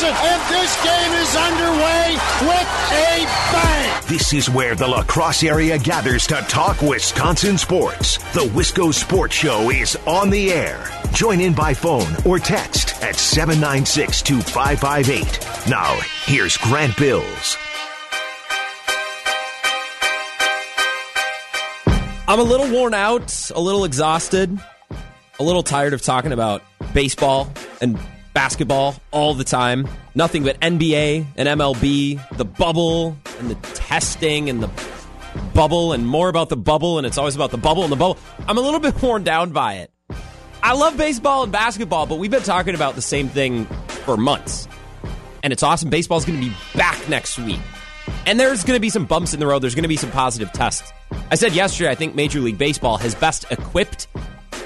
Wisconsin, and this game is underway with a bang. This is where the La Crosse area gathers to talk Wisconsin sports. The Wisco Sports Show is on the air. Join in by phone or text at 796 2558. Now, here's Grant Bills. I'm a little worn out, a little exhausted, a little tired of talking about baseball and basketball all the time. Nothing but NBA and MLB, the bubble and the testing and the bubble and more about the bubble and it's always about the bubble and the bubble. I'm a little bit worn down by it. I love baseball and basketball, but we've been talking about the same thing for months. And it's awesome. Baseball's going to be back next week. And there's going to be some bumps in the road. There's going to be some positive tests. I said yesterday, I think Major League Baseball has best equipped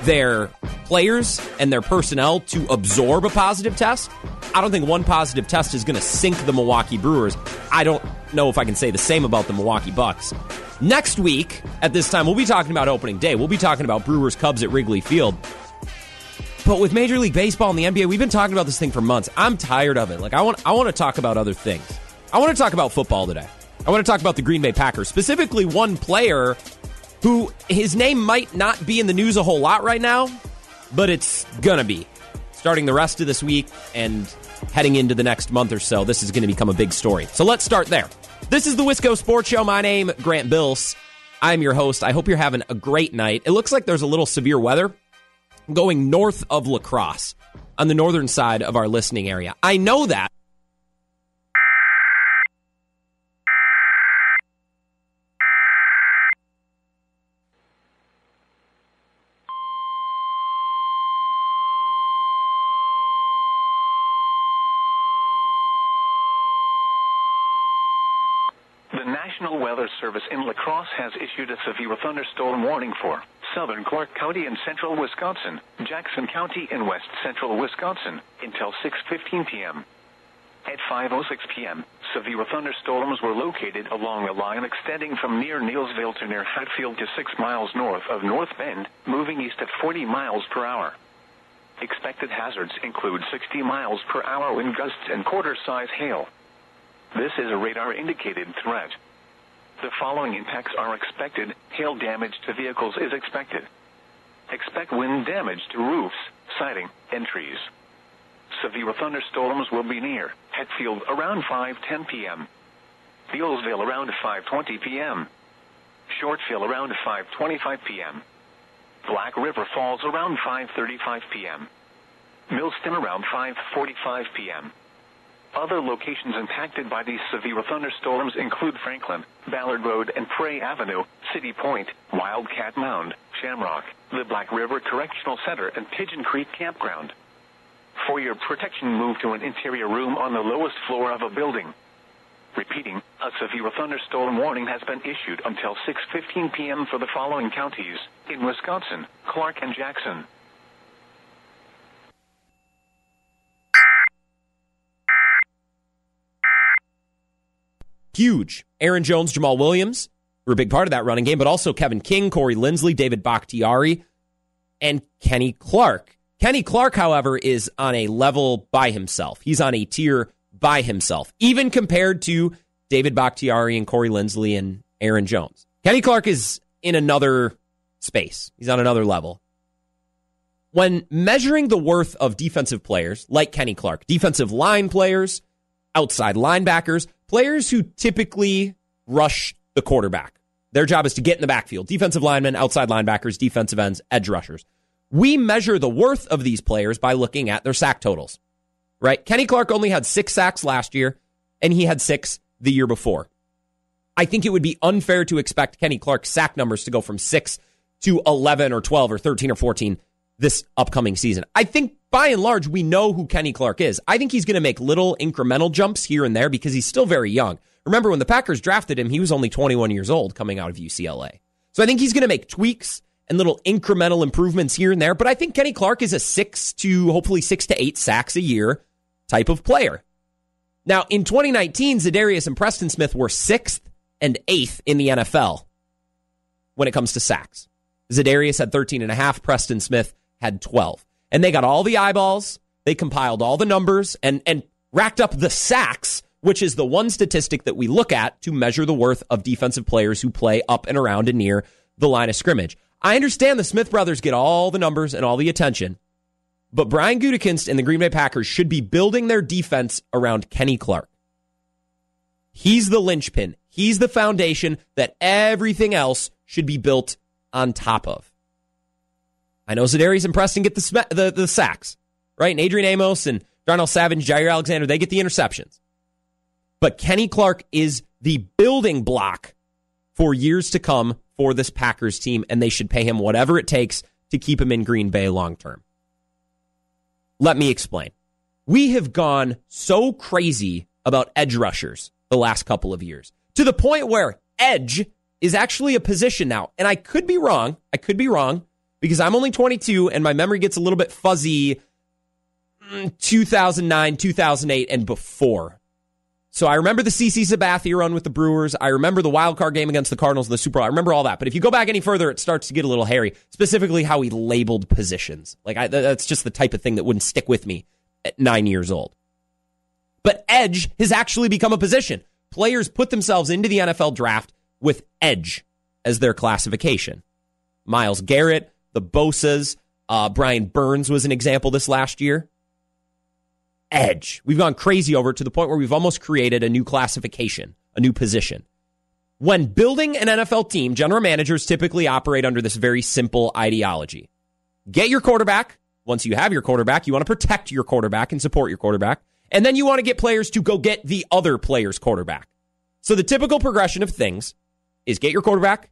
their players and their personnel to absorb a positive test. I don't think one positive test is going to sink the Milwaukee Brewers. I don't know if I can say the same about the Milwaukee Bucks. Next week, at this time, we'll be talking about opening day. We'll be talking about Brewers Cubs at Wrigley Field. But with Major League Baseball and the NBA, we've been talking about this thing for months. I'm tired of it. Like I want I want to talk about other things. I want to talk about football today. I want to talk about the Green Bay Packers, specifically one player who his name might not be in the news a whole lot right now, but it's gonna be. Starting the rest of this week and heading into the next month or so, this is going to become a big story. So let's start there. This is the Wisco Sports Show. My name, Grant Bills. I'm your host. I hope you're having a great night. It looks like there's a little severe weather going north of La Crosse on the northern side of our listening area. I know that Weather Service in La Crosse has issued a severe thunderstorm warning for southern Clark County and central Wisconsin, Jackson County in west central Wisconsin until 6:15 p.m. At 5:06 p.m., severe thunderstorms were located along a line extending from near Neillsville to near Hatfield to 6 miles north of North Bend, moving east at 40 miles per hour. Expected hazards include 60 miles per hour wind gusts and quarter-size hail. This is a radar-indicated threat. The following impacts are expected. Hail damage to vehicles is expected. Expect wind damage to roofs, siding, and trees. Severe thunderstorms will be near Hatfield around 5:10 p.m. Neillsville around 5:20 p.m. Shortville around 5:25 p.m. Black River Falls around 5:35 p.m. Millston around 5:45 p.m. Other locations impacted by these severe thunderstorms include Franklin, Ballard Road and Prey Avenue, City Point, Wildcat Mound, Shamrock, the Black River Correctional Center, and Pigeon Creek Campground. For your protection, move to an interior room on the lowest floor of a building. Repeating, a severe thunderstorm warning has been issued until 6:15 p.m. for the following counties in Wisconsin, Clark and Jackson. Huge. Aaron Jones, Jamaal Williams were a big part of that running game, but also Kevin King, Corey Linsley, David Bakhtiari, and Kenny Clark. Kenny Clark, however, is on a level by himself. He's on a tier by himself, even compared to David Bakhtiari and Corey Linsley and Aaron Jones. Kenny Clark is in another space. He's on another level. When measuring the worth of defensive players like Kenny Clark, defensive line players, outside linebackers, players who typically rush the quarterback. Their job is to get in the backfield. Defensive linemen, outside linebackers, defensive ends, edge rushers. We measure the worth of these players by looking at their sack totals, right? Kenny Clark only had six sacks last year, and he had six the year before. I think it would be unfair to expect Kenny Clark's sack numbers to go from six to 11 or 12 or 13 or 14 this upcoming season. I think by and large, we know who Kenny Clark is. I think he's going to make little incremental jumps here and there because he's still very young. Remember, when the Packers drafted him, he was only 21 years old coming out of UCLA. So I think he's going to make tweaks and little incremental improvements here and there. But I think Kenny Clark is a six to hopefully six to eight sacks a year type of player. Now, in 2019, Za'Darius and Preston Smith were sixth and eighth in the NFL when it comes to sacks. Za'Darius had 13 and a half, Preston Smith had 12. And they got all the eyeballs, they compiled all the numbers, and and racked up the sacks, which is the one statistic that we look at to measure the worth of defensive players who play up and around and near the line of scrimmage. I understand the Smith brothers get all the numbers and all the attention, but Brian Gutekunst and the Green Bay Packers should be building their defense around Kenny Clark. He's the linchpin. He's the foundation that everything else should be built on top of. I know Za'Darius and Preston get the, the, the sacks, right? And Adrian Amos and Darnell Savage, Jaire Alexander, they get the interceptions. But Kenny Clark is the building block for years to come for this Packers team, and they should pay him whatever it takes to keep him in Green Bay long term. Let me explain. We have gone so crazy about edge rushers the last couple of years to the point where edge is actually a position now. And I could be wrong. I could be wrong because I'm only 22 and my memory gets a little bit fuzzy mm, 2009, 2008, and before. So I remember the CC Sabathia run with the Brewers. I remember the wild card game against the Cardinals in the Super Bowl. I remember all that. But if you go back any further, it starts to get a little hairy. Specifically, how he labeled positions. Like I, that's just the type of thing that wouldn't stick with me at nine years old. But edge has actually become a position. Players put themselves into the NFL draft with edge as their classification. Myles Garrett, the Bosa's, uh, Brian Burns was an example this last year edge. We've gone crazy over it to the point where we've almost created a new classification, a new position. When building an NFL team, general managers typically operate under this very simple ideology. Get your quarterback. Once you have your quarterback, you want to protect your quarterback and support your quarterback. And then you want to get players to go get the other player's quarterback. So the typical progression of things is get your quarterback,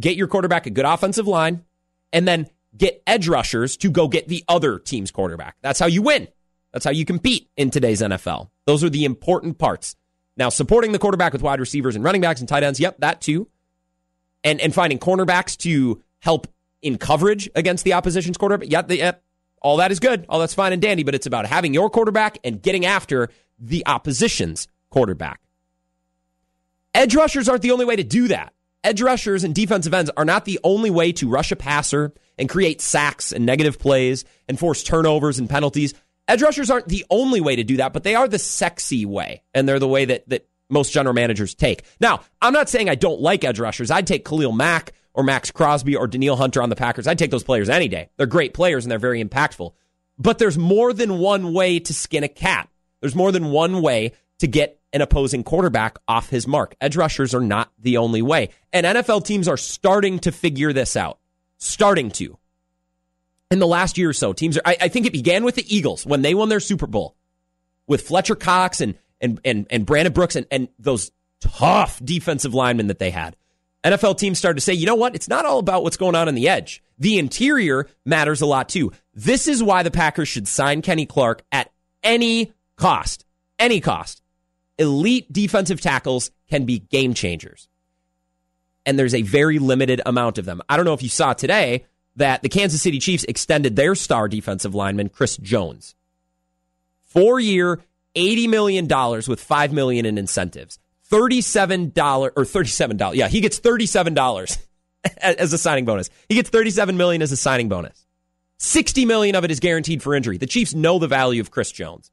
get your quarterback a good offensive line, and then get edge rushers to go get the other team's quarterback. That's how you win. That's how you compete in today's NFL. Those are the important parts. Now, supporting the quarterback with wide receivers and running backs and tight ends, yep, that too. And and finding cornerbacks to help in coverage against the opposition's quarterback, yep, yep, all that is good. All that's fine and dandy, but it's about having your quarterback and getting after the opposition's quarterback. Edge rushers aren't the only way to do that. Edge rushers and defensive ends are not the only way to rush a passer and create sacks and negative plays and force turnovers and penalties. Edge rushers aren't the only way to do that, but they are the sexy way, and they're the way that that most general managers take. Now, I'm not saying I don't like edge rushers. I'd take Khalil Mack or Maxx Crosby or Danielle Hunter on the Packers. I'd take those players any day. They're great players and they're very impactful. But there's more than one way to skin a cat. There's more than one way to get an opposing quarterback off his mark. Edge rushers are not the only way. And NFL teams are starting to figure this out. Starting to in the last year or so. Teams are, I, I, think it began with the Eagles when they won their Super Bowl with Fletcher Cox and and and, and Brandon Brooks and, and those tough defensive linemen that they had. NFL teams started to say, you know what? It's not all about what's going on in the edge. The interior matters a lot too. This is why the Packers should sign Kenny Clark at any cost. Any cost. Elite defensive tackles can be game changers. And there's a very limited amount of them. I don't know if you saw today, that the Kansas City Chiefs extended their star defensive lineman, Chris Jones. Four year, $80 million with 5 million in incentives. $37 or $37. Yeah, he gets $37 as a signing bonus. He gets 37 million as a signing bonus. 60 million of it is guaranteed for injury. The Chiefs know the value of Chris Jones.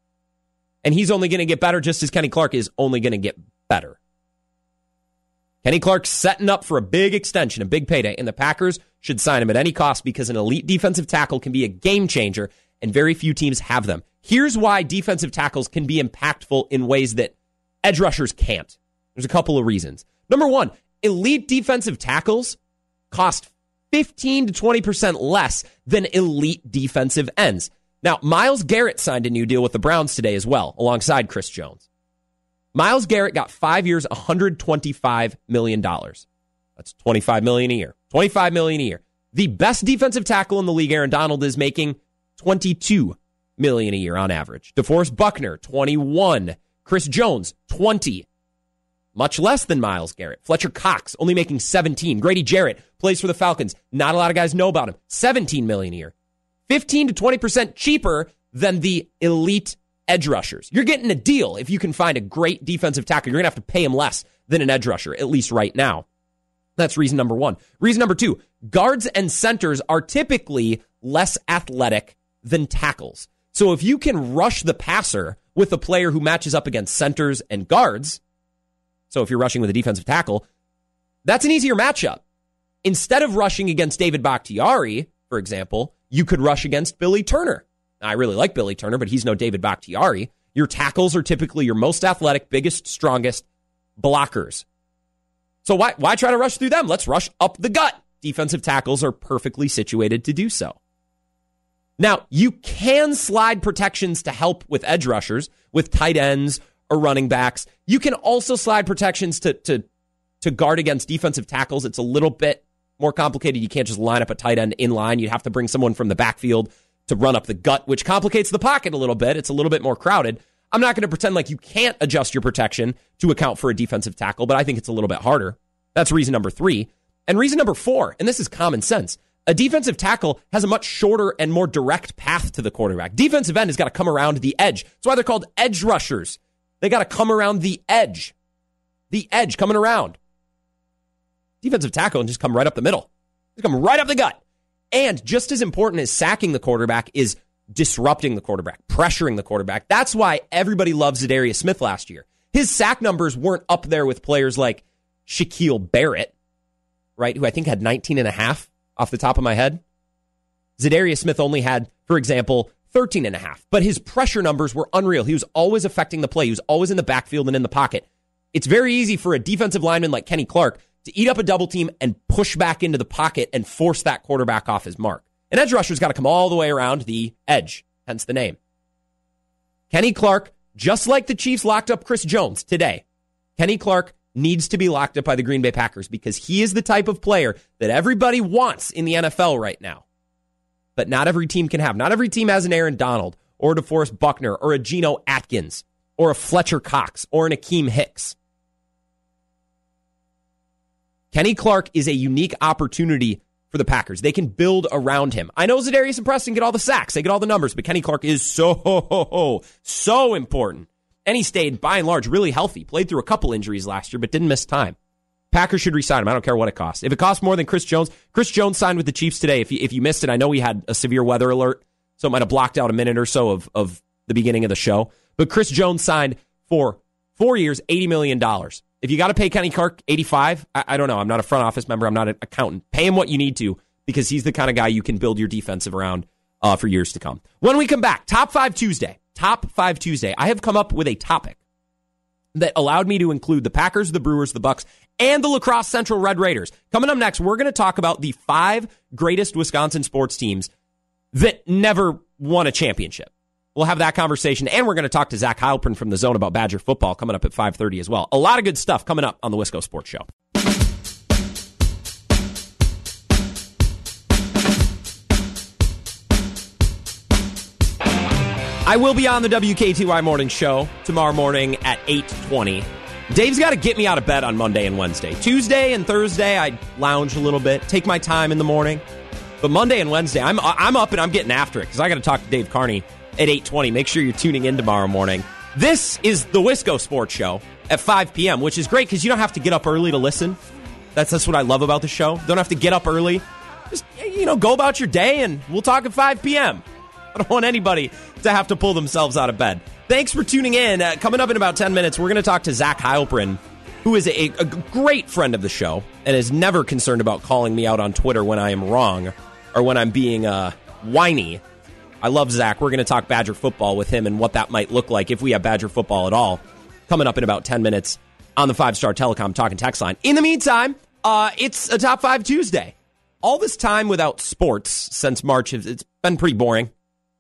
And he's only going to get better just as Kenny Clark is only going to get better. Kenny Clark's setting up for a big extension, a big payday, and the Packers should sign him at any cost because an elite defensive tackle can be a game changer, and very few teams have them. Here's why defensive tackles can be impactful in ways that edge rushers can't. There's a couple of reasons. Number one, elite defensive tackles cost 15 to 20% less than elite defensive ends. Now, Myles Garrett signed a new deal with the Browns today as well, alongside Chris Jones. Myles Garrett got five years, $125 million. That's 25 million a year. 25 million a year. The best defensive tackle in the league, Aaron Donald, is making 22 million a year on average. DeForest Buckner, 21. Chris Jones, 20. Much less than Myles Garrett. Fletcher Cox, only making 17. Grady Jarrett plays for the Falcons. Not a lot of guys know about him. 17 million a year. 15 to 20% cheaper than the elite edge rushers. You're getting a deal if you can find a great defensive tackle. You're going to have to pay him less than an edge rusher, at least right now. That's reason number one. Reason number two guards and centers are typically less athletic than tackles. So if you can rush the passer with a player who matches up against centers and guards, so if you're rushing with a defensive tackle, that's an easier matchup. Instead of rushing against David Bakhtiari, for example, you could rush against Billy Turner. I really like Billy Turner, but he's no David Bakhtiari. Your tackles are typically your most athletic, biggest, strongest blockers. So why why try to rush through them? Let's rush up the gut. Defensive tackles are perfectly situated to do so. Now, you can slide protections to help with edge rushers, with tight ends or running backs. You can also slide protections to to to guard against defensive tackles. It's a little bit more complicated. You can't just line up a tight end in line. You have to bring someone from the backfield to run up the gut, which complicates the pocket a little bit. It's a little bit more crowded. I'm not going to pretend like you can't adjust your protection to account for a defensive tackle, but I think it's a little bit harder. That's reason number three. And reason number four, and this is common sense. A defensive tackle has a much shorter and more direct path to the quarterback. Defensive end has got to come around the edge. That's why they're called edge rushers. They got to come around the edge. The edge coming around. Defensive tackle and just come right up the middle. Just come right up the gut. And just as important as sacking the quarterback is disrupting the quarterback, pressuring the quarterback. That's why everybody loves Za'Darius Smith last year. His sack numbers weren't up there with players like Shaquille Barrett, right, who I think had 19 and a half off the top of my head. Za'Darius Smith only had, for example, 13 and a half, but his pressure numbers were unreal. He was always affecting the play. He was always in the backfield and in the pocket. It's very easy for a defensive lineman like Kenny Clark to eat up a double team and push back into the pocket and force that quarterback off his mark. An edge rusher's got to come all the way around the edge, hence the name. Kenny Clark, just like the Chiefs locked up Chris Jones today, Kenny Clark needs to be locked up by the Green Bay Packers because he is the type of player that everybody wants in the NFL right now. But not every team can have. Not every team has an Aaron Donald or a DeForest Buckner or a Geno Atkins or a Fletcher Cox or an Akiem Hicks. Kenny Clark is a unique opportunity for the Packers. They can build around him. I know Za'Darius and Preston get all the sacks, they get all the numbers, but Kenny Clark is so, so important. And he stayed, by and large, really healthy. Played through a couple injuries last year, but didn't miss time. Packers should resign him. I don't care what it costs. If it costs more than Chris Jones, Chris Jones signed with the Chiefs today. If you, if you missed it, I know we had a severe weather alert, so it might have blocked out a minute or so of, of the beginning of the show. But Chris Jones signed for four years, $80 million. If you got to pay Kenny Clark 85, I, I, don't know. I'm not a front office member. I'm not an accountant. Pay him what you need to because he's the kind of guy you can build your defensive around uh, for years to come. When we come back, Top 5 Tuesday. Top 5 Tuesday. I have come up with a topic that allowed me to include the Packers, the Brewers, the Bucks, and the La Crosse Central Red Raiders. Coming up next, we're going to talk about the five greatest Wisconsin sports teams that never won a championship. We'll have that conversation, and we're going to talk to Zach Heilprin from the Zone about Badger football coming up at 5:30 as well. A lot of good stuff coming up on the Wisco Sports Show. I will be on the WKTY morning show tomorrow morning at 8:20. Dave's got to get me out of bed on Monday and Wednesday. Tuesday and Thursday I lounge a little bit, take my time in the morning. But Monday and Wednesday I'm I'm up and I'm getting after it cuz I got to talk to Dave Carney at 8:20. Make sure you're tuning in tomorrow morning. This is the Wisco Sports Show at 5 p.m., which is great because you don't have to get up early to listen. That's that's what I love about the show. Don't have to get up early. Just you know, go about your day, and we'll talk at 5 p.m. I don't want anybody to have to pull themselves out of bed. Thanks for tuning in. Uh, coming up in about 10 minutes, we're going to talk to Zach Heilprin, who is a, a great friend of the show and is never concerned about calling me out on Twitter when I am wrong or when I'm being uh, whiny I love Zach. We're going to talk Badger football with him and what that might look like if we have Badger football at all. Coming up in about 10 minutes on the Five Star Telecom Talking Text line. In the meantime, uh, it's a Top 5 Tuesday. All this time without sports since March, it's been pretty boring,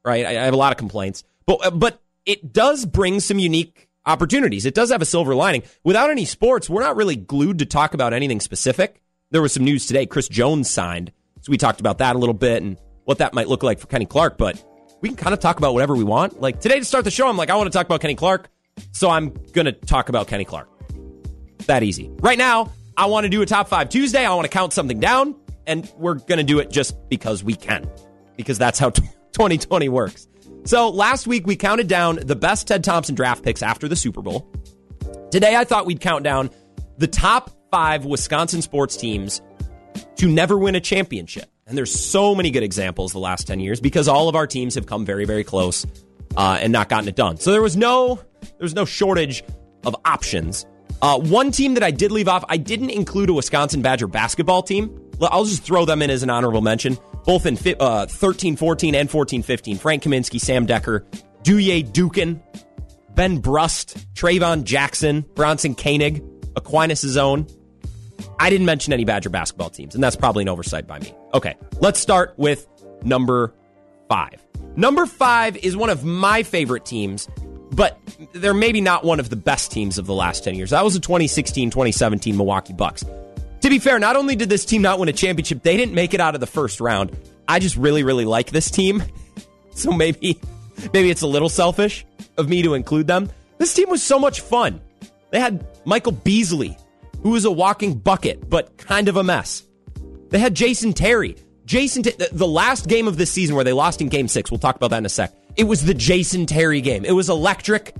right? I have a lot of complaints. But, uh, but it does bring some unique opportunities. It does have a silver lining. Without any sports, we're not really glued to talk about anything specific. There was some news today. Chris Jones signed. So we talked about that a little bit and what that might look like for Kenny Clark. But we can kind of talk about whatever we want. Like today to start the show, I'm like, I want to talk about Kenny Clark, so I'm going to talk about Kenny Clark. That easy. Right now, I want to do a top five Tuesday. I want to count something down, and we're going to do it just because we can, because that's how 2020 works. So last week, we counted down the best Ted Thompson draft picks after the Super Bowl. Today, I thought we'd count down the top five Wisconsin sports teams to never win a championship. And there's so many good examples the last 10 years because all of our teams have come very, very close uh, and not gotten it done. So there was no there was no shortage of options. Uh, one team that I did leave off, I didn't include a Wisconsin Badger basketball team. I'll just throw them in as an honorable mention, both in uh, 13 14 and 14 15. Frank Kaminsky, Sam Dekker, Duje Dukan, Ben Brust, Traevon Jackson, Bronson Koenig, Aquinas' own. I didn't mention any Badger basketball teams, and that's probably an oversight by me. Okay, let's start with number five. Number five is one of my favorite teams, but they're maybe not one of the best teams of the last 10 years. That was the 2016 2017 Milwaukee Bucks. To be fair, not only did this team not win a championship, they didn't make it out of the first round. I just really, really like this team. So maybe, maybe it's a little selfish of me to include them. This team was so much fun. They had Michael Beasley, who was a walking bucket, but kind of a mess. They had Jason Terry. Jason, the last game of this season where they lost in game six, we'll talk about that in a sec. It was the Jason Terry game. It was electric,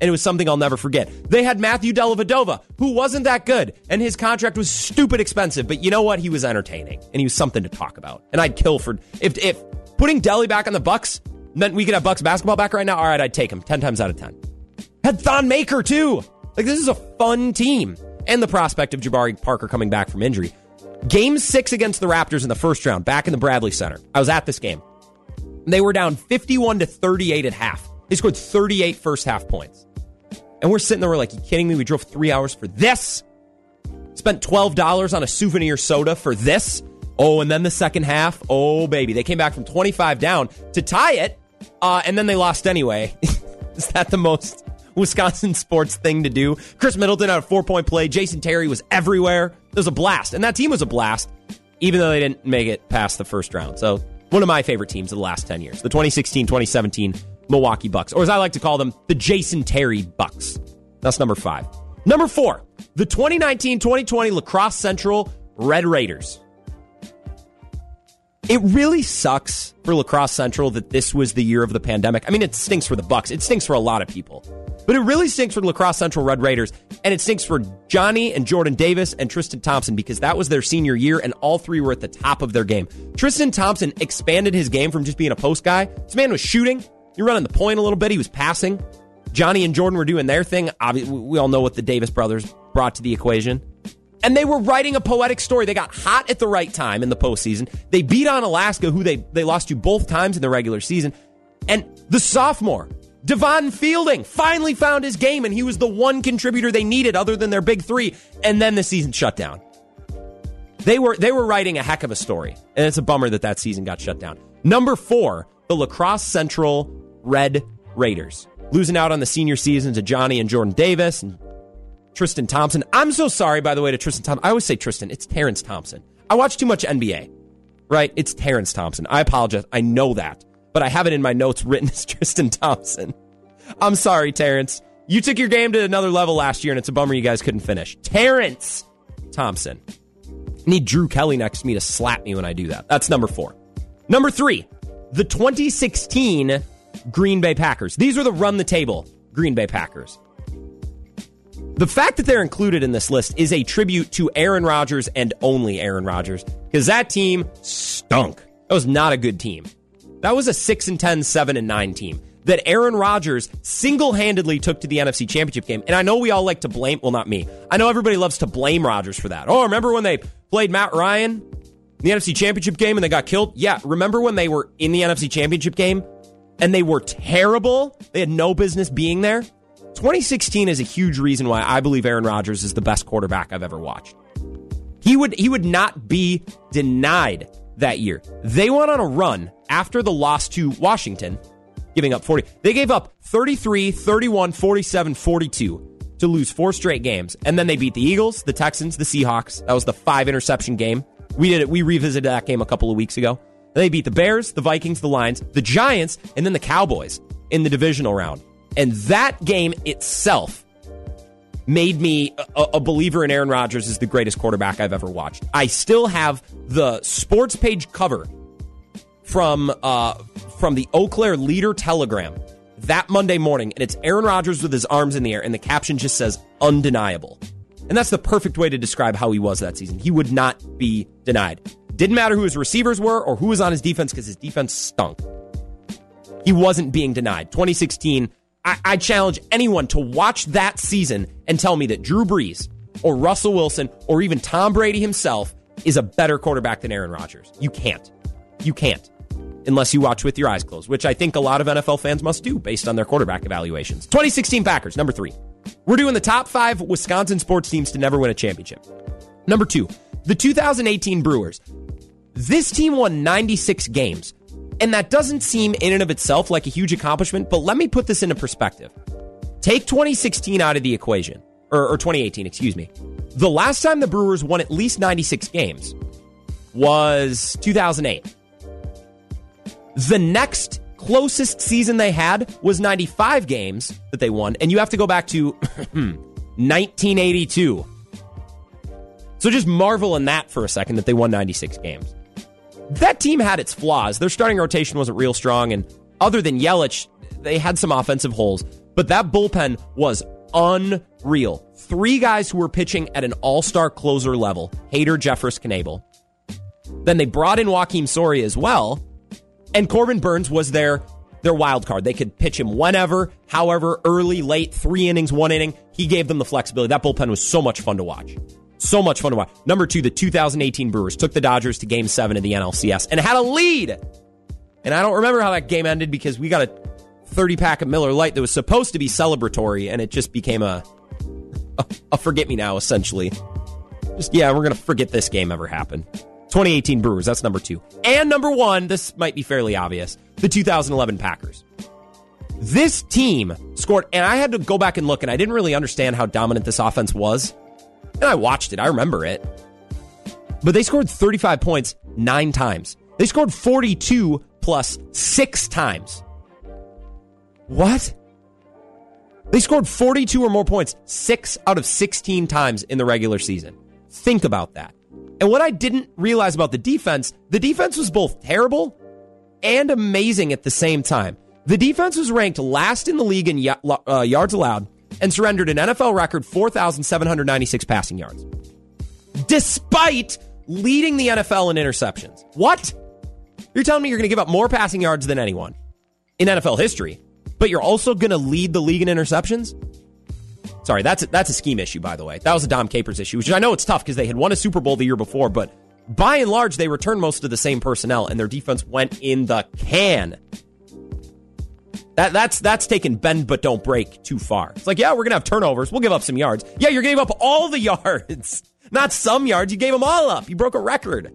and it was something I'll never forget. They had Matthew Dellavedova, who wasn't that good, and his contract was stupid expensive, but you know what? He was entertaining, and he was something to talk about. And I'd kill for if if putting Delly back on the Bucks meant we could have Bucks basketball back right now. All right, I'd take him ten times out of ten. Had Thon Maker too. Like this is a fun team, and the prospect of Jabari Parker coming back from injury. Game six against the Raptors in the first round, back in the Bradley Center. I was at this game. They were down 51 to 38 at half. They scored 38 first half points. And we're sitting there, we're like, you kidding me? We drove three hours for this? Spent $12 on a souvenir soda for this? Oh, and then the second half, oh, baby. They came back from 25 down to tie it, uh, and then they lost anyway. Is that the most Wisconsin sports thing to do. Khris Middleton had a four point play. Jason Terry was everywhere. It was a blast. And that team was a blast, even though they didn't make it past the first round. So, one of my favorite teams of the last 10 years the 2016 2017 Milwaukee Bucks, or as I like to call them, the Jason Terry Bucks. That's number five. Number four, the 2019 2020 La Crosse Central Red Raiders. It really sucks for La Crosse Central that this was the year of the pandemic. I mean, it stinks for the Bucks. It stinks for a lot of people. But it really stinks for La Crosse Central Red Raiders, and it stinks for Johnny and Jordan Davis and Tristan Thompson because that was their senior year, and all three were at the top of their game. Tristan Thompson expanded his game from just being a post guy. This man was shooting. You're running the point a little bit. He was passing. Johnny and Jordan were doing their thing. Obviously, we all know what the Davis brothers brought to the equation. And they were writing a poetic story. They got hot at the right time in the postseason. They beat Onalaska, who they, they lost to both times in the regular season. And the sophomore, Devon Fielding, finally found his game, and he was the one contributor they needed other than their big three. And then the season shut down. They were they were writing a heck of a story, and it's a bummer that that season got shut down. Number four, the La Crosse Central Red Raiders, losing out on the senior seasons of Johnny and Jordan Davis and Tristan Thompson. I'm so sorry, by the way, to Tristan Thompson. I always say Tristan. It's Terrence Thompson. I watch too much NBA, right? It's Terrence Thompson. I apologize. I know that, but I have it in my notes written as Tristan Thompson. I'm sorry, Terrence. You took your game to another level last year, and it's a bummer you guys couldn't finish. Terrence Thompson. need Drew Kelly next to me to slap me when I do that. That's number four. Number three, the 2016 Green Bay Packers. These are the run the table Green Bay Packers. The fact that they're included in this list is a tribute to Aaron Rodgers and only Aaron Rodgers because that team stunk. That was not a good team. That was a 6 and 10, 7 and 9 team that Aaron Rodgers single-handedly took to the NFC Championship game. And I know we all like to blame, well not me. I know everybody loves to blame Rodgers for that. Oh, remember when they played Matt Ryan in the NFC Championship game and they got killed? Yeah, remember when they were in the NFC Championship game and they were terrible? They had no business being there. 2016 is a huge reason why I believe Aaron Rodgers is the best quarterback I've ever watched. He would he would not be denied that year. They went on a run after the loss to Washington, giving up 40. They gave up 33, 31, 47, 42 to lose four straight games. And then they beat the Eagles, the Texans, the Seahawks. That was the five interception game. We did it. We revisited that game a couple of weeks ago. They beat the Bears, the Vikings, the Lions, the Giants, and then the Cowboys in the divisional round. And that game itself made me a, a, believer in Aaron Rodgers as the greatest quarterback I've ever watched. I still have the sports page cover from uh, from the Eau Claire Leader Telegram that Monday morning, and it's Aaron Rodgers with his arms in the air, and the caption just says undeniable. And that's the perfect way to describe how he was that season. He would not be denied. Didn't matter who his receivers were or who was on his defense because his defense stunk. He wasn't being denied. 2016, I, I challenge anyone to watch that season and tell me that Drew Brees or Russell Wilson or even Tom Brady himself is a better quarterback than Aaron Rodgers. You can't. You can't. Unless you watch with your eyes closed, which I think a lot of NFL fans must do based on their quarterback evaluations. 2016 Packers, number three. We're doing the top five Wisconsin sports teams to never win a championship. Number two, the 2018 Brewers. This team won 96 games, and that doesn't seem in and of itself like a huge accomplishment, but let me put this into perspective. Take 2016 out of the equation, or, or 2018, excuse me. The last time the Brewers won at least 96 games was 2008. The next closest season they had was 95 games that they won, and you have to go back to 1982. So just marvel in that for a second that they won 96 games. That team had its flaws. Their starting rotation wasn't real strong, and other than Yelich, they had some offensive holes. But that bullpen was unreal. Three guys who were pitching at an all star closer level Hader, Jeffress, Knebel. Then they brought in Joakim Soria as well. And Corbin Burnes was their, their wild card. They could pitch him whenever, however, early, late, three innings, one inning. He gave them the flexibility. That bullpen was so much fun to watch. So much fun to watch. Number two, the 2018 Brewers took the Dodgers to game seven of the NLCS and had a lead. And I don't remember how that game ended because we got a 30 pack of Miller Lite that was supposed to be celebratory and it just became a, a, a forget me now, essentially. Just, yeah, we're going to forget this game ever happened. 2018 Brewers, that's number two. And number one, this might be fairly obvious, the 2011 Packers. This team scored, and I had to go back and look, and I didn't really understand how dominant this offense was. And I watched it, I remember it. But they scored 35 points nine times. They scored 42 plus six times. What? They scored 42 or more points six out of 16 times in the regular season. Think about that. And what I didn't realize about the defense, the defense was both terrible and amazing at the same time. The defense was ranked last in the league in uh, yards allowed and surrendered an NFL record 4,796 passing yards, despite leading the NFL in interceptions. What? You're telling me you're going to give up more passing yards than anyone in NFL history, but you're also going to lead the league in interceptions? Sorry, that's a, that's a scheme issue, by the way. That was a Dom Capers issue, which I know it's tough because they had won a Super Bowl the year before, but by and large, they returned most of the same personnel, and their defense went in the can. That, that's that's taking bend but don't break too far. It's like, yeah, we're gonna have turnovers. We'll give up some yards. Yeah, you gave up all the yards, not some yards. You gave them all up. You broke a record.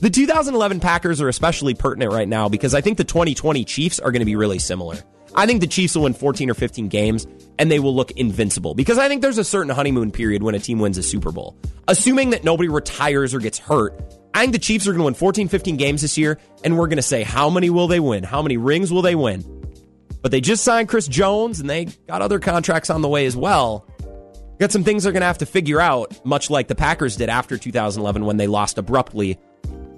The 2011 Packers are especially pertinent right now because I think the 2020 Chiefs are going to be really similar. I think the Chiefs will win 14 or 15 games and they will look invincible because I think there's a certain honeymoon period when a team wins a Super Bowl. Assuming that nobody retires or gets hurt, I think the Chiefs are going to win 14, 15 games this year and we're going to say, how many will they win? How many rings will they win? But they just signed Chris Jones and they got other contracts on the way as well. Got some things they're going to have to figure out, much like the Packers did after 2011 when they lost abruptly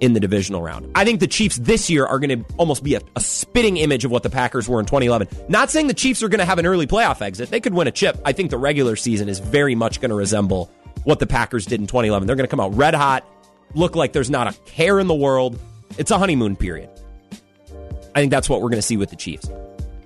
in the divisional round. I think the Chiefs this year are going to almost be a, a, spitting image of what the Packers were in 2011. Not saying the Chiefs are going to have an early playoff exit. They could win a chip. I think the regular season is very much going to resemble what the Packers did in 2011. They're going to come out red hot, look like there's not a care in the world. It's a honeymoon period. I think that's what we're going to see with the Chiefs.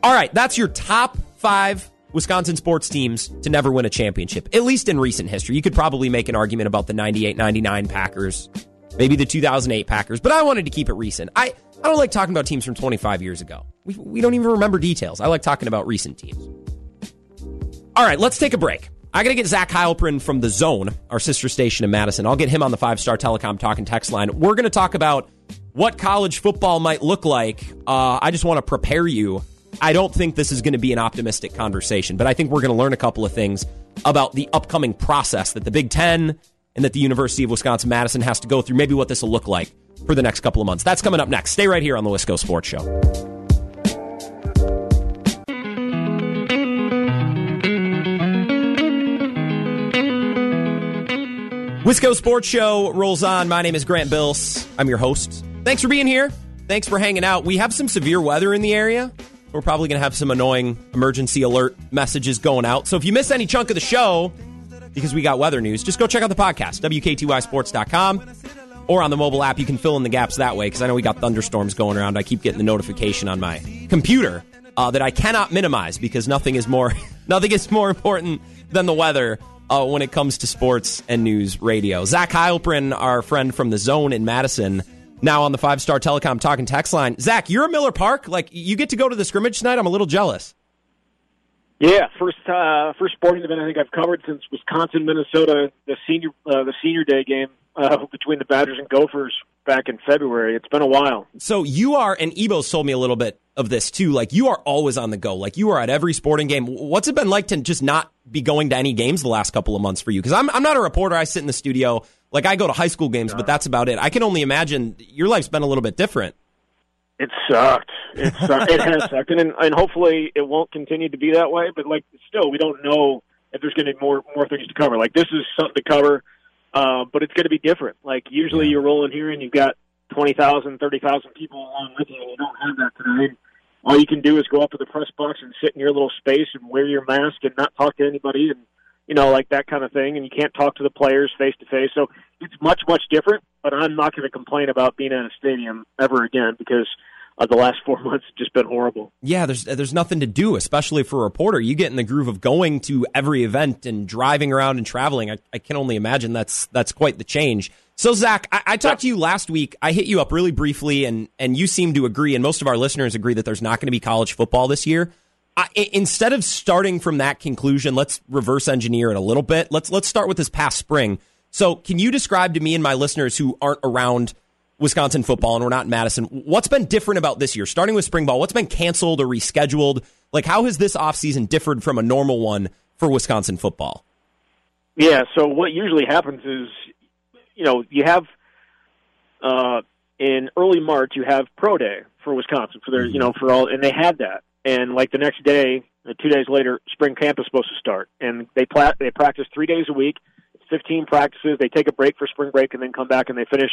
All right, that's your top five Wisconsin sports teams to never win a championship, at least in recent history. You could probably make an argument about the 98 99 Packers maybe the 2008 Packers, but I wanted to keep it recent. I, I don't like talking about teams from 25 years ago. We, we don't even remember details. I like talking about recent teams. All right, let's take a break. I got to get Zach Heilprin from The Zone, our sister station in Madison. I'll get him on the five star telecom talking text line. We're going to talk about what college football might look like. Uh, I just want to prepare you. I don't think this is going to be an optimistic conversation, but I think we're going to learn a couple of things about the upcoming process that the Big Ten and that the University of Wisconsin Madison has to go through, maybe what this will look like for the next couple of months. That's coming up next. Stay right here on the Wisco Sports Show. Wisco Sports Show rolls on. My name is Grant Bills. I'm your host. Thanks for being here. Thanks for hanging out. We have some severe weather in the area. We're probably going to have some annoying emergency alert messages going out. So if you miss any chunk of the show, because we got weather news, just go check out the podcast, WKTYSports.com, or on the mobile app. You can fill in the gaps that way because I know we got thunderstorms going around. I keep getting the notification on my computer uh, that I cannot minimize because nothing is more nothing is more important than the weather uh, when it comes to sports and news radio. Zach Heilprin, our friend from the Zone in Madison, now on the Five Star Telecom talking text line. Zach, you're at Miller Park. Like you get to go to the scrimmage tonight. I'm a little jealous. Yeah, first uh, first sporting event I think I've covered since Wisconsin Minnesota the senior uh, the senior day game uh, between the Badgers and Gophers back in February. It's been a while. So you are, and Ebo's told me a little bit of this too. Like you are always on the go. Like you are at every sporting game. What's it been like to just not be going to any games the last couple of months for you? Because I'm I'm not a reporter. I sit in the studio. Like I go to high school games, but that's about it. I can only imagine your life's been a little bit different. It sucked. It sucked. it has sucked, and and hopefully it won't continue to be that way. But like, still, we don't know if there's going to be more more things to cover. Like this is something to cover, uh, but it's going to be different. Like usually Yeah. you're rolling here and you've got twenty thousand, thirty thousand people along with you, and you don't have that today. All you can do is go up to the press box and sit in your little space and wear your mask and not talk to anybody and you know like that kind of thing. And you can't talk to the players face to face. So it's much much different. But I'm not going to complain about being in a stadium ever again because uh, the last four months have just been horrible. Yeah, there's there's nothing to do, especially for a reporter. You get in the groove of going to every event and driving around and traveling. I, I can only imagine that's that's quite the change. So Zach, I, I talked to you last week. I hit you up really briefly, and and you seem to agree, and most of our listeners agree that there's not going to be college football this year. I, instead of starting from that conclusion, let's reverse engineer it a little bit. Let's let's start with this past spring. So, can you describe to me and my listeners who aren't around Wisconsin football and we're not in Madison. What's been different about this year? Starting with spring ball, what's been canceled or rescheduled? Like how has this offseason differed from a normal one for Wisconsin football? Yeah. So what usually happens is, you know, you have uh, in early March you have pro day for Wisconsin So there's, you know, for all, and they had that, and like the next day, uh, two days later, spring camp is supposed to start, and they pla- they practice three days a week, fifteen practices. They take a break for spring break and then come back and they finish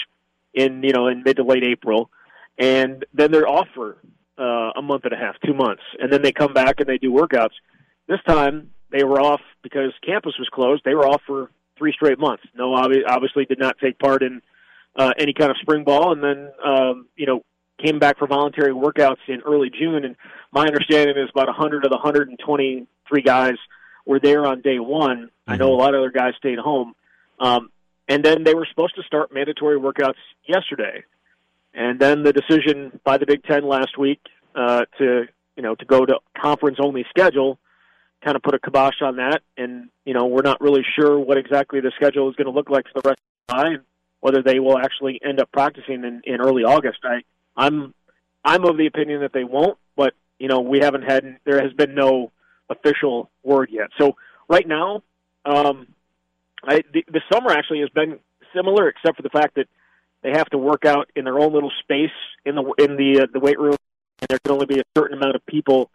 in you know in mid to late April, and then they're off for uh, a month and a half, two months, and then they come back and they do workouts. This time they were off because campus was closed. They were off for three straight months. No, obvi- obviously did not take part in uh, any kind of spring ball, and then um, you know came back for voluntary workouts in early June. And my understanding is about 100 of the 123 guys were there on day one. I know a lot of other guys stayed home, um, and then they were supposed to start mandatory workouts yesterday. And then the decision by the Big Ten last week uh, to you know to go to conference only schedule kind of put a kibosh on that. And you know we're not really sure what exactly the schedule is going to look like for the rest of the time, whether they will actually end up practicing in, in early August. I I'm I'm of the opinion that they won't, but you know we haven't had there has been no official word yet. So right now, um, I, the, the summer actually has been similar, except for the fact that they have to work out in their own little space in the in the uh, the weight room, and there can only be a certain amount of people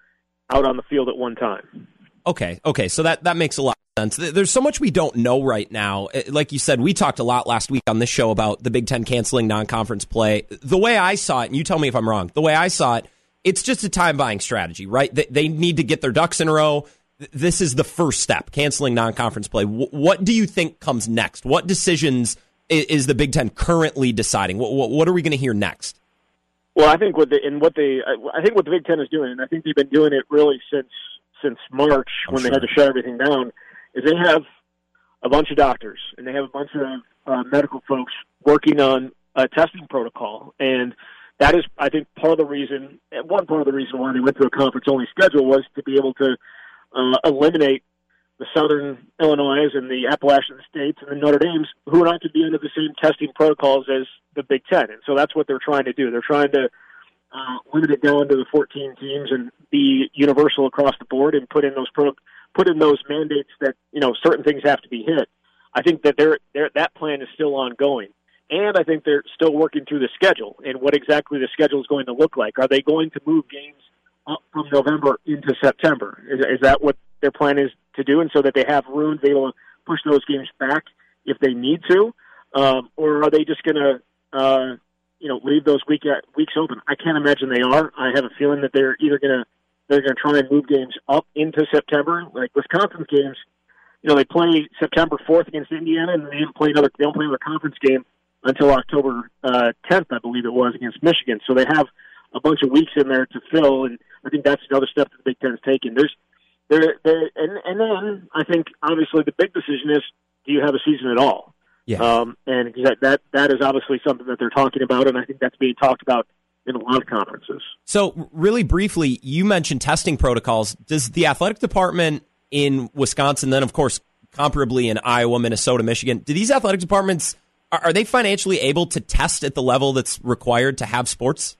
out on the field at one time. Okay, okay, so that that makes a lot of sense. There's so much we don't know right now. Uh, Like you said, we talked a lot last week on this show about the Big Ten canceling non-conference play. The way I saw it, and you tell me if I'm wrong. The way I saw it, it's just a time buying strategy, right? They, they need to get their ducks in a row. Th- This is the first step, canceling non-conference play. W- what do you think comes next? What decisions i- is the Big Ten currently deciding? What, what, what are we going to hear next? Well, I think what the and what they I think what the Big Ten is doing, and I think they've been doing it really since since March I'm when they had to shut everything down, is they have a bunch of doctors and they have a bunch of uh, medical folks working on a testing protocol, and that is, I think, part of the reason. One part of the reason why they went to a conference only schedule was to be able to uh, eliminate the Southern Illinois and the Appalachian states and the Notre Dames, who are not to be under the same testing protocols as the Big Ten. And so that's what they're trying to do. They're trying to uh, limit it down to the 14 teams and be universal across the board and put in those pro- put in those mandates that you know certain things have to be hit. I think that they're, they're, that plan is still ongoing. And I think they're still working through the schedule and what exactly the schedule is going to look like. Are they going to move games from November into September? Is, is that what their plan is to do? And so that they have room able to push those games back if they need to? Um, or are they just going to, uh, you know, leave those week weeks open? I can't imagine they are. I have a feeling that they're either going to they're going to try and move games up into September, like Wisconsin's games. You know, they play September 4th against Indiana, and they don't play another. They don't play another conference game until October uh, 10th, I believe it was, against Michigan. So they have a bunch of weeks in there to fill, and I think that's another step that the Big Ten Ten's taken. There's there, there, and and then I think obviously the big decision is do you have a season at all? Yeah. Um, and that that that is obviously something that they're talking about, and I think that's being talked about in a lot of conferences. So, really briefly, you mentioned testing protocols. Does the athletic department in Wisconsin, then of course comparably in Iowa, Minnesota, Michigan, do these athletic departments are, are they financially able to test at the level that's required to have sports?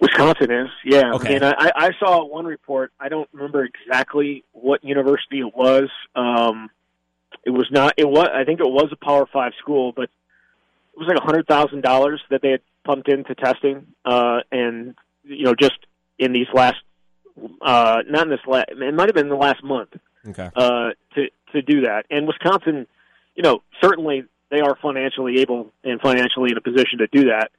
Wisconsin is, yeah. Okay. I mean, I, I saw one report. I don't remember exactly what university it was. Um, it was not. It was. I think it was a Power Five school, but it was like a hundred thousand dollars that they had pumped into testing, uh, and you know, just in these last, uh, not in this last. It might have been in the last month Okay. uh, to to do that. And Wisconsin, you know, certainly they are financially able and financially in a position to do that.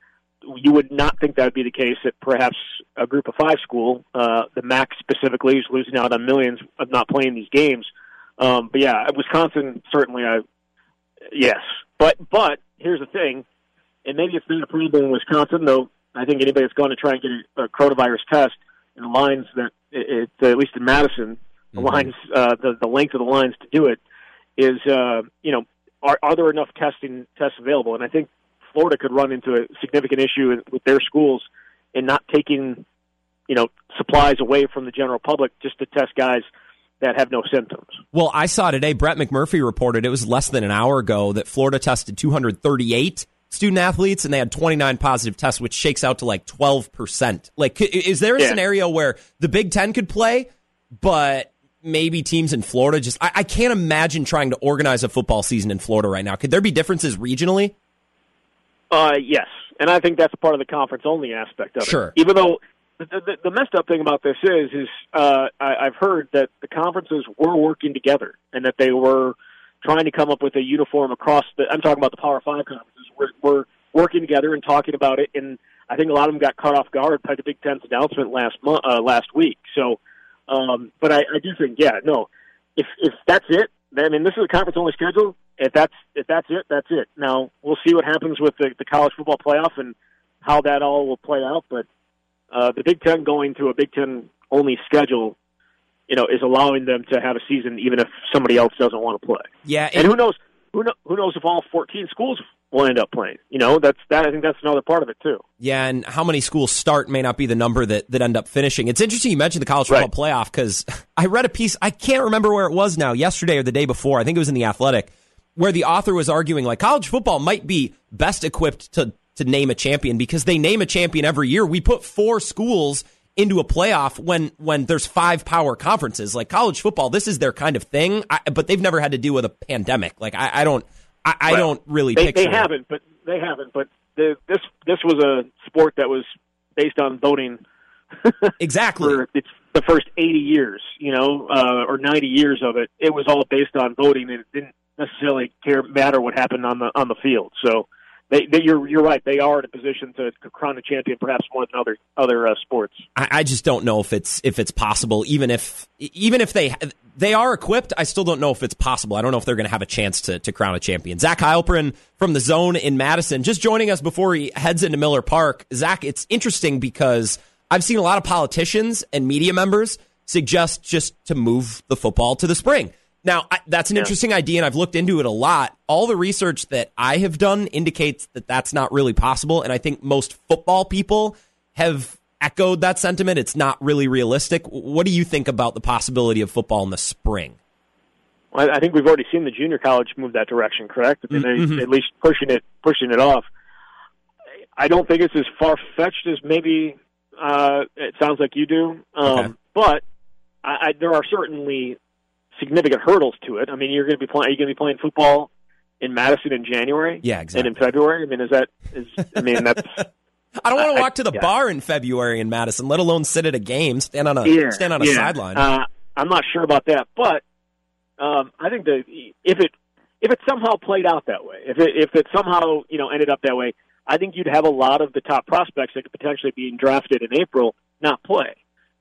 You would not think that would be the case at perhaps a Group of Five school. Uh, the MAC specifically is losing out on millions of not playing these games. Um, but yeah, Wisconsin certainly, I yes. But but here's the thing, and maybe it's been a problem in Wisconsin, though. I think anybody that's going to try and get a, a coronavirus test in the lines that it, it, at least in Madison, the Mhm. lines, uh, the the length of the lines to do it is, uh, you know, are are there enough testing tests available? And I think Florida could run into a significant issue with their schools in not taking, you know, supplies away from the general public just to test guys that have no symptoms. Well, I saw today, Brett McMurphy reported it was less than an hour ago that Florida tested 238 student athletes and they had 29 positive tests, which shakes out to like 12%. Like, is there a Yeah. scenario where the Big Ten could play, but maybe teams in Florida just, I, I can't imagine trying to organize a football season in Florida right now. Could there be differences regionally? Uh, yes, and I think that's part of the conference only aspect of it. Sure. Even though the, the, the messed up thing about this is, is uh, I, I've heard that the conferences were working together and that they were trying to come up with a uniform across the. I'm talking about the Power Five conferences. We're, we're working together and talking about it, and I think a lot of them got caught off guard by the Big Ten's announcement last month, uh, last week. So, um, but I, I do think, yeah, no, if if that's it, then I mean, this is a conference only schedule. If that's if that's it, that's it. Now we'll see what happens with the, the college football playoff and how that all will play out. But uh, the Big Ten going to a Big Ten only schedule, you know, is allowing them to have a season even if somebody else doesn't want to play. Yeah. And who knows? Who know, who knows if all 14 schools will end up playing? You know, that's that. I think that's another part of it too. Yeah, and how many schools start may not be the number that, that end up finishing. It's interesting you mentioned the college football Right. playoff because I read a piece, I can't remember where it was now, yesterday or the day before. I think it was in The Athletic, where the author was arguing like college football might be best equipped to, to name a champion because they name a champion every year. We put four schools into a playoff when when there's five power conferences like college football this is their kind of thing I, but they've never had to deal with a pandemic like i, I don't I, I don't really They, they haven't, but they haven't. But the, this this was a sport that was based on voting exactly for its the first 80 years, you know, uh, or 90 years of it. It was all based on voting, and it didn't necessarily care matter what happened on the on the field. So. They, they, you're you're right. They are in a position to, crown a champion, perhaps more than other other uh, sports. I, I just don't know if it's if it's possible. Even if even if they they are equipped, I still don't know if it's possible. I don't know if they're going to have a chance to to crown a champion. Zach Heilprin from the Zone in Madison, just joining us before he heads into Miller Park. Zach, it's interesting because I've seen a lot of politicians and media members suggest just to move the football to the spring. Now, I, that's an Yeah. interesting idea, and I've looked into it a lot. All the research that I have done indicates that that's not really possible, and I think most football people have echoed that sentiment. It's not really realistic. What do you think about the possibility of football in the spring? I, I think we've already seen the junior college move that direction. Correct? I mean, Mhm. they, at least pushing it pushing it off. I don't think it's as far fetched as maybe uh, it sounds like you do. Um, Okay. But I, I, there are certainly significant hurdles to it. I mean, you're going to be playing. Are you going to be playing football in Madison in January? Yeah, exactly. And in February? I mean, is that is? I mean, that's I don't want to I- walk to the yeah. bar in February in Madison, let alone sit at a game, stand on a yeah, stand on a yeah. sideline. Uh, I'm not sure about that, but um, I think that if it if it somehow played out that way, if it if it somehow you know ended up that way, I think you'd have a lot of the top prospects that could potentially be drafted in April not play.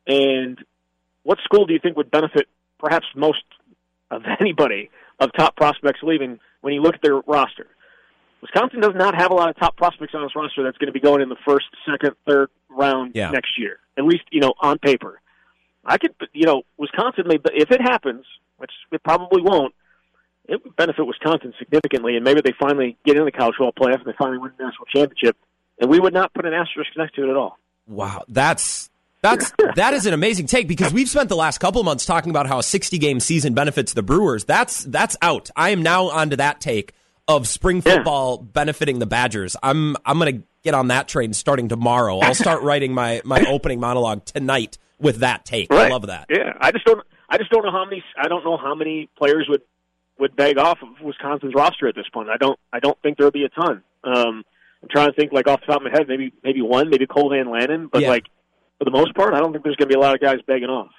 And what school do you think would benefit perhaps most of anybody of top prospects leaving when you look at their roster? Wisconsin does not have a lot of top prospects on its roster that's going to be going in the first, second, third round Yeah. next year. At least you know on paper. I could, you know, Wisconsin may, if it happens, which it probably won't, it would benefit Wisconsin significantly, and maybe they finally get in the college football playoff and they finally win the national championship, and we would not put an asterisk next to it at all. Wow, that's that's that is an amazing take because we've spent the last couple of months talking about how a 60 game season benefits the Brewers. That's that's out. I am now onto that take of spring Yeah. football benefiting the Badgers. I'm I'm going to get on that train starting tomorrow. I'll start writing my my opening monologue tonight with that take. I love that. Yeah, I just don't. I just don't know how many. I don't know how many players would would beg off of Wisconsin's roster at this point. I don't. I don't think there'll be a ton. Um, I'm trying to think like off the top of my head, maybe maybe one, maybe Cole Van Lanen, but Yeah. like for the most part, I don't think there's going to be a lot of guys begging off.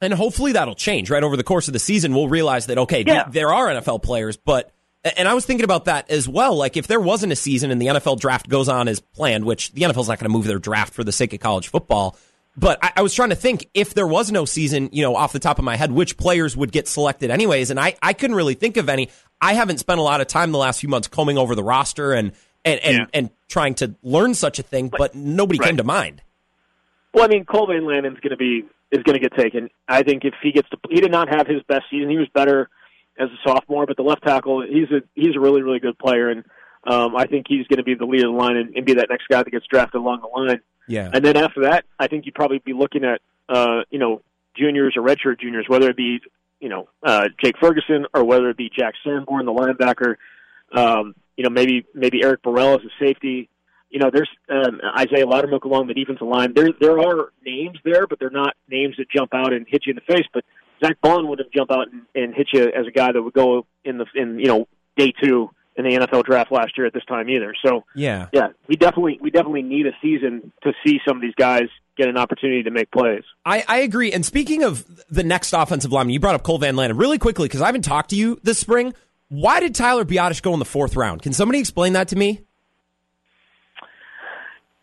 And hopefully that'll change, right? Over the course of the season, we'll realize that, okay, th- there are NFL players, but, and I was thinking about that as well. Like, if there wasn't a season and the NFL draft goes on as planned, which the NFL's not going to move their draft for the sake of college football, but I, I was trying to think if there was no season, you know, off the top of my head, which players would get selected anyways. And I, I couldn't really think of any. I haven't spent a lot of time the last few months combing over the roster and, and, and, Yeah. and trying to learn such a thing, but nobody Right. came to mind. Well, I mean, Cole Van Lanen's going to be is going to get taken. I think if he gets to, he did not have his best season. He was better as a sophomore, but the left tackle, he's a he's a really really good player, and um, I think he's going to be the leader of the line and, and be that next guy that gets drafted along the line. Yeah. And then after that, I think you'd probably be looking at uh, you know juniors or redshirt juniors, whether it be you know uh, Jake Ferguson or whether it be Jack Sanborn, the linebacker. Um, you know maybe maybe Eric Burrell as a safety. You know, there's um, Isaiah Loudermilk along the defensive line. There there are names there, but they're not names that jump out and hit you in the face. But Zack Baun would have jumped out and, and hit you as a guy that would go in the in you know day two in the NFL draft last year at this time either. So Yeah. yeah, we definitely we definitely need a season to see some of these guys get an opportunity to make plays. I, I agree. And speaking of the next offensive lineman, you brought up Cole Van Lanen really quickly because I haven't talked to you this spring. Why did Tyler Biadasz go in the fourth round? Can somebody explain that to me?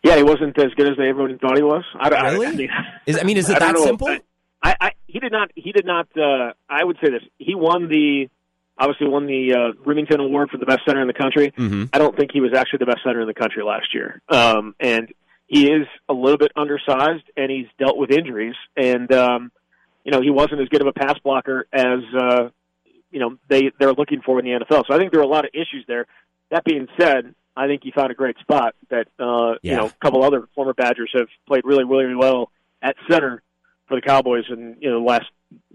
Yeah, he wasn't as good as everyone thought he was. I, I- Really? I, mean, Is I mean, is it I that simple? I, I he did not he did not. Uh, I would say this. He won the obviously won the uh, Rimington Award for the best center in the country. Mm-hmm. I don't think he was actually the best center in the country last year. Um, and he is a little bit undersized, and he's dealt with injuries. And um, you know, he wasn't as good of a pass blocker as uh, you know they they're looking for in the NFL. So I think there are a lot of issues there. That being said, I think he found a great spot that uh, Yeah. you know a couple other former Badgers have played really really well at center for the Cowboys in you know the last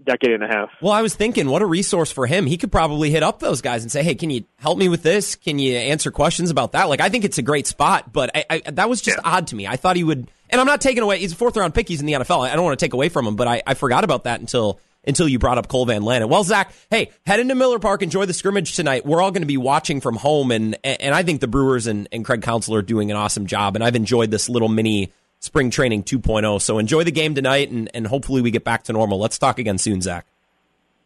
decade and a half. Well, I was thinking, what a resource for him. He could probably hit up those guys and say, "Hey, can you help me with this? Can you answer questions about that?" Like, I think it's a great spot, but I, I, that was just odd to me. I thought he would, and I'm not taking away. He's a fourth round pick. He's in the NFL. I don't want to take away from him, but I, I forgot about that until until you brought up Cole Van Lanen. Well, Zach, hey, head into Miller Park, enjoy the scrimmage tonight. We're all going to be watching from home, and and I think the Brewers and, and Craig Counsell are doing an awesome job, and I've enjoyed this little mini spring training 2.0. So enjoy the game tonight, and, and hopefully we get back to normal. Let's talk again soon, Zach.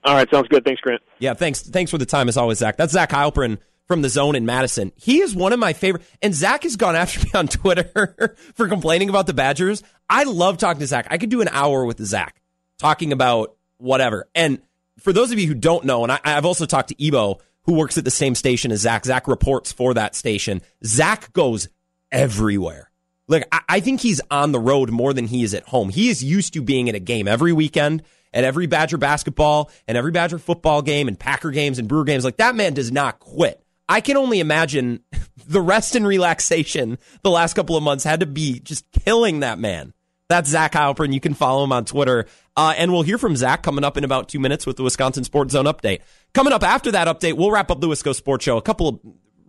All right, sounds good. Thanks, Grant. Yeah, thanks. Thanks for the time as always, Zach. That's Zach Heilprin from the Zone in Madison. He is one of my favorite. And Zach has gone after me on Twitter for complaining about the Badgers. I love talking to Zach. I could do an hour with Zach talking about whatever. And for those of you who don't know, and I, I've also talked to Ebo, who works at the same station as Zach. Zach reports for that station. Zach goes everywhere. Like I, I think he's on the road more than he is at home. He is used to being at a game every weekend, at every Badger basketball and every Badger football game and Packer games and Brewer games. Like that man does not quit. I can only imagine the rest and relaxation the last couple of months had to be just killing that man. That's Zach Heilprin. You can follow him on Twitter. Uh, and we'll hear from Zach coming up in about two minutes with the Wisconsin Sports Zone update. Coming up after that update, we'll wrap up the Wisco Sports Show. A couple of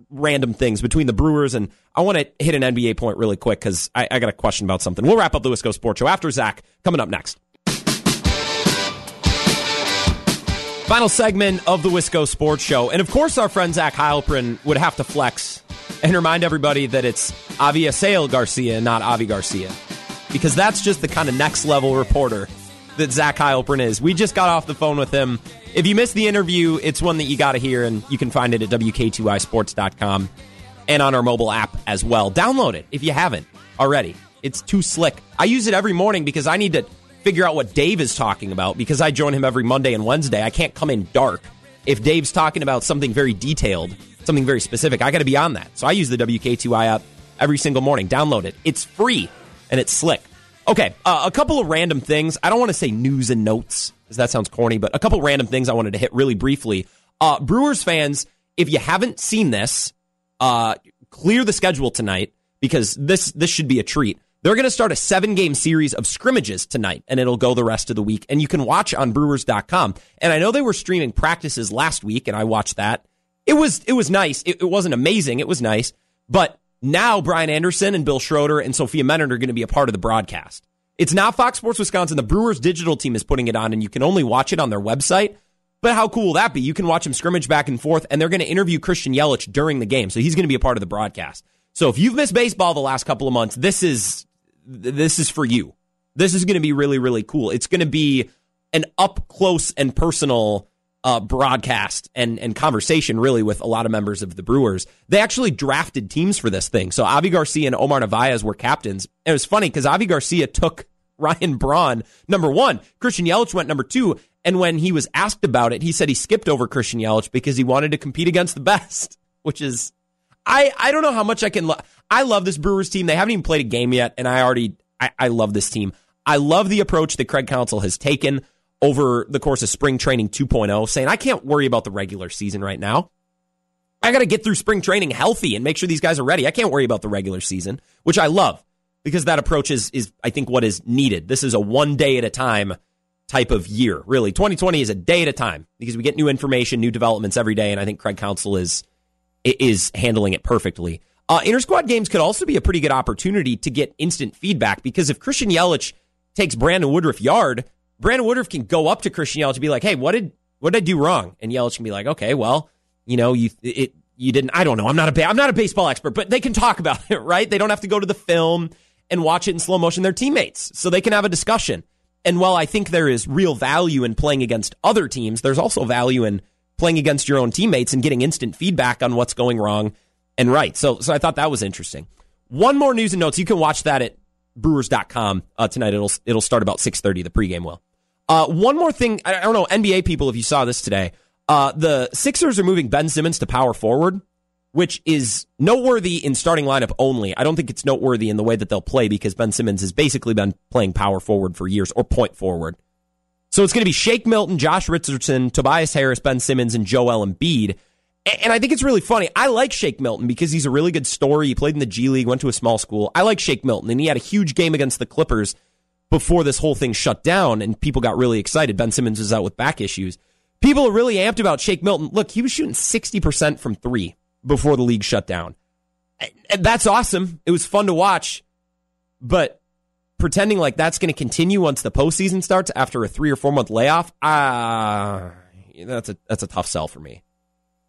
random things between the Brewers and I want to hit an NBA point really quick because I, I got a question about something. We'll wrap up the Wisco Sports Show after Zach coming up next. Final segment of the Wisco Sports Show. And of course, our friend Zach Heilprin would have to flex and remind everybody that it's Avi Asael Garcia, not Avi Garcia. Because that's just the kind of next level reporter that Zach Heilprin is. We just got off the phone with him. If you missed the interview, it's one that you got to hear, and you can find it at WK2iSports.com and on our mobile app as well. Download it if you haven't already. It's too slick. I use it every morning because I need to figure out what Dave is talking about because I join him every Monday and Wednesday. I can't come in dark. If Dave's talking about something very detailed, something very specific, I got to be on that. So I use the WK2I app every single morning. Download it. It's free and it's slick. Okay, uh, a couple of random things. I don't want to say news and notes, because that sounds corny, but a couple of random things I wanted to hit really briefly. Uh, Brewers fans, if you haven't seen this, uh, clear the schedule tonight because this this should be a treat. They're going to start a seven game series of scrimmages tonight, and it'll go the rest of the week. And you can watch on Brewers.com. And I know they were streaming practices last week, and I watched that. It was it was nice. It, it wasn't amazing. It was nice, but now Brian Anderson and Bill Schroeder and Sophia Minnaert are going to be a part of the broadcast. It's not Fox Sports Wisconsin. The Brewers digital team is putting it on, and you can only watch it on their website. But how cool will that be? You can watch them scrimmage back and forth, and they're going to interview Christian Yelich during the game, so he's going to be a part of the broadcast. So if you've missed baseball the last couple of months, this is this is for you. This is going to be really really cool. It's going to be an up close and personal uh, broadcast and and conversation really with a lot of members of the Brewers. They actually drafted teams for this thing. So Avi Garcia and Omar Narvaez were captains. And it was funny because Avi Garcia took Ryan Braun number one. Christian Yelich went number two. And when he was asked about it, he said he skipped over Christian Yelich because he wanted to compete against the best, which is I I don't know how much I can. Lo- I love this Brewers team. They haven't even played a game yet, and I already I, I love this team. I love the approach that Craig Counsell has taken over the course of spring training 2.0, saying, I can't worry about the regular season right now. I got to get through spring training healthy and make sure these guys are ready. I can't worry about the regular season, which I love because that approach is, is I think, what is needed. This is a one day at a time type of year, really. 2020 is a day at a time because we get new information, new developments every day, and I think Craig Counsell is is handling it perfectly. Uh, inter-squad games could also be a pretty good opportunity to get instant feedback because if Christian Yelich takes Brandon Woodruff yard, Brandon Woodruff can go up to Christian Yelich and be like, "Hey, what did what did I do wrong?" And Yelich can be like, "Okay, well, you know, you it you didn't. I don't know. I'm not a I'm not a baseball expert, but they can talk about it, right? They don't have to go to the film and watch it in slow motion. They're teammates, so they can have a discussion. And while I think there is real value in playing against other teams, there's also value in playing against your own teammates and getting instant feedback on what's going wrong and right. So, so I thought that was interesting. One more news and notes. You can watch that at brewers.com uh, tonight. It'll it'll start about 6:30 the pregame will. Uh, one more thing, I don't know, NBA people, if you saw this today, uh, the Sixers are moving Ben Simmons to power forward, which is noteworthy in starting lineup only. I don't think it's noteworthy in the way that they'll play because Ben Simmons has basically been playing power forward for years or point forward. So it's going to be Shake Milton, Josh Richardson, Tobias Harris, Ben Simmons, and Joel Embiid. And I think it's really funny. I like Shake Milton because he's a really good story. He played in the G League, went to a small school. I like Shake Milton, and he had a huge game against the Clippers before this whole thing shut down and people got really excited. Ben Simmons was out with back issues. People are really amped about Shake Milton. Look, he was shooting 60% from three before the league shut down. And that's awesome. It was fun to watch, but pretending like that's going to continue once the postseason starts after a three or four month layoff, ah, uh, that's a that's a tough sell for me.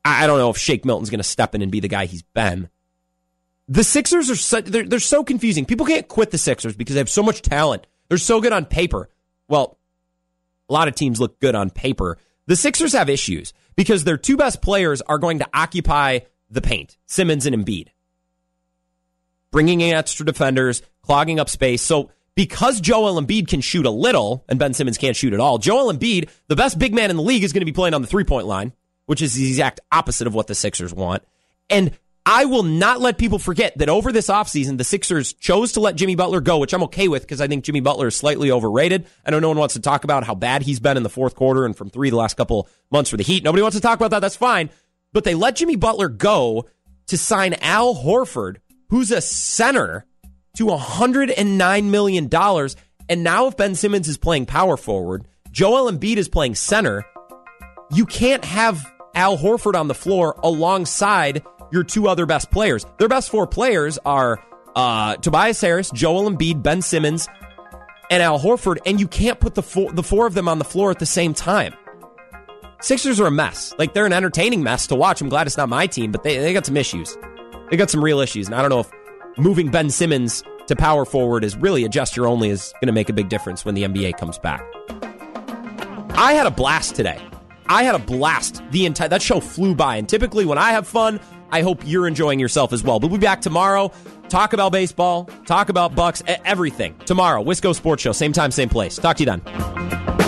I don't know if Shake Milton's going to step in and be the guy he's been. The Sixers are so, they're, they're so confusing. People can't quit the Sixers because they have so much talent. They're so good on paper. Well, a lot of teams look good on paper. The Sixers have issues because their two best players are going to occupy the paint Simmons and Embiid, bringing in extra defenders, clogging up space. So, because Joel Embiid can shoot a little and Ben Simmons can't shoot at all, Joel Embiid, the best big man in the league, is going to be playing on the three point line, which is the exact opposite of what the Sixers want. And I will not let people forget that over this offseason, the Sixers chose to let Jimmy Butler go, which I'm okay with because I think Jimmy Butler is slightly overrated. I know no one wants to talk about how bad he's been in the fourth quarter and from three the last couple months for the Heat. Nobody wants to talk about that. That's fine. But they let Jimmy Butler go to sign Al Horford, who's a center, to $109 million. And now if Ben Simmons is playing power forward, Joel Embiid is playing center, you can't have Al Horford on the floor alongside your two other best players. Their best four players are uh, Tobias Harris, Joel Embiid, Ben Simmons, and Al Horford, and you can't put the four, the four of them on the floor at the same time. Sixers are a mess. Like they're an entertaining mess to watch. I'm glad it's not my team, but they, they got some issues. They got some real issues, and I don't know if moving Ben Simmons to power forward is really a gesture only is going to make a big difference when the NBA comes back. I had a blast today. I had a blast. The entire that show flew by, and typically when I have fun, I hope you're enjoying yourself as well. But We'll be back tomorrow. Talk about baseball, talk about Bucks, everything. Tomorrow, Wisco Sports Show, same time, same place. Talk to you then.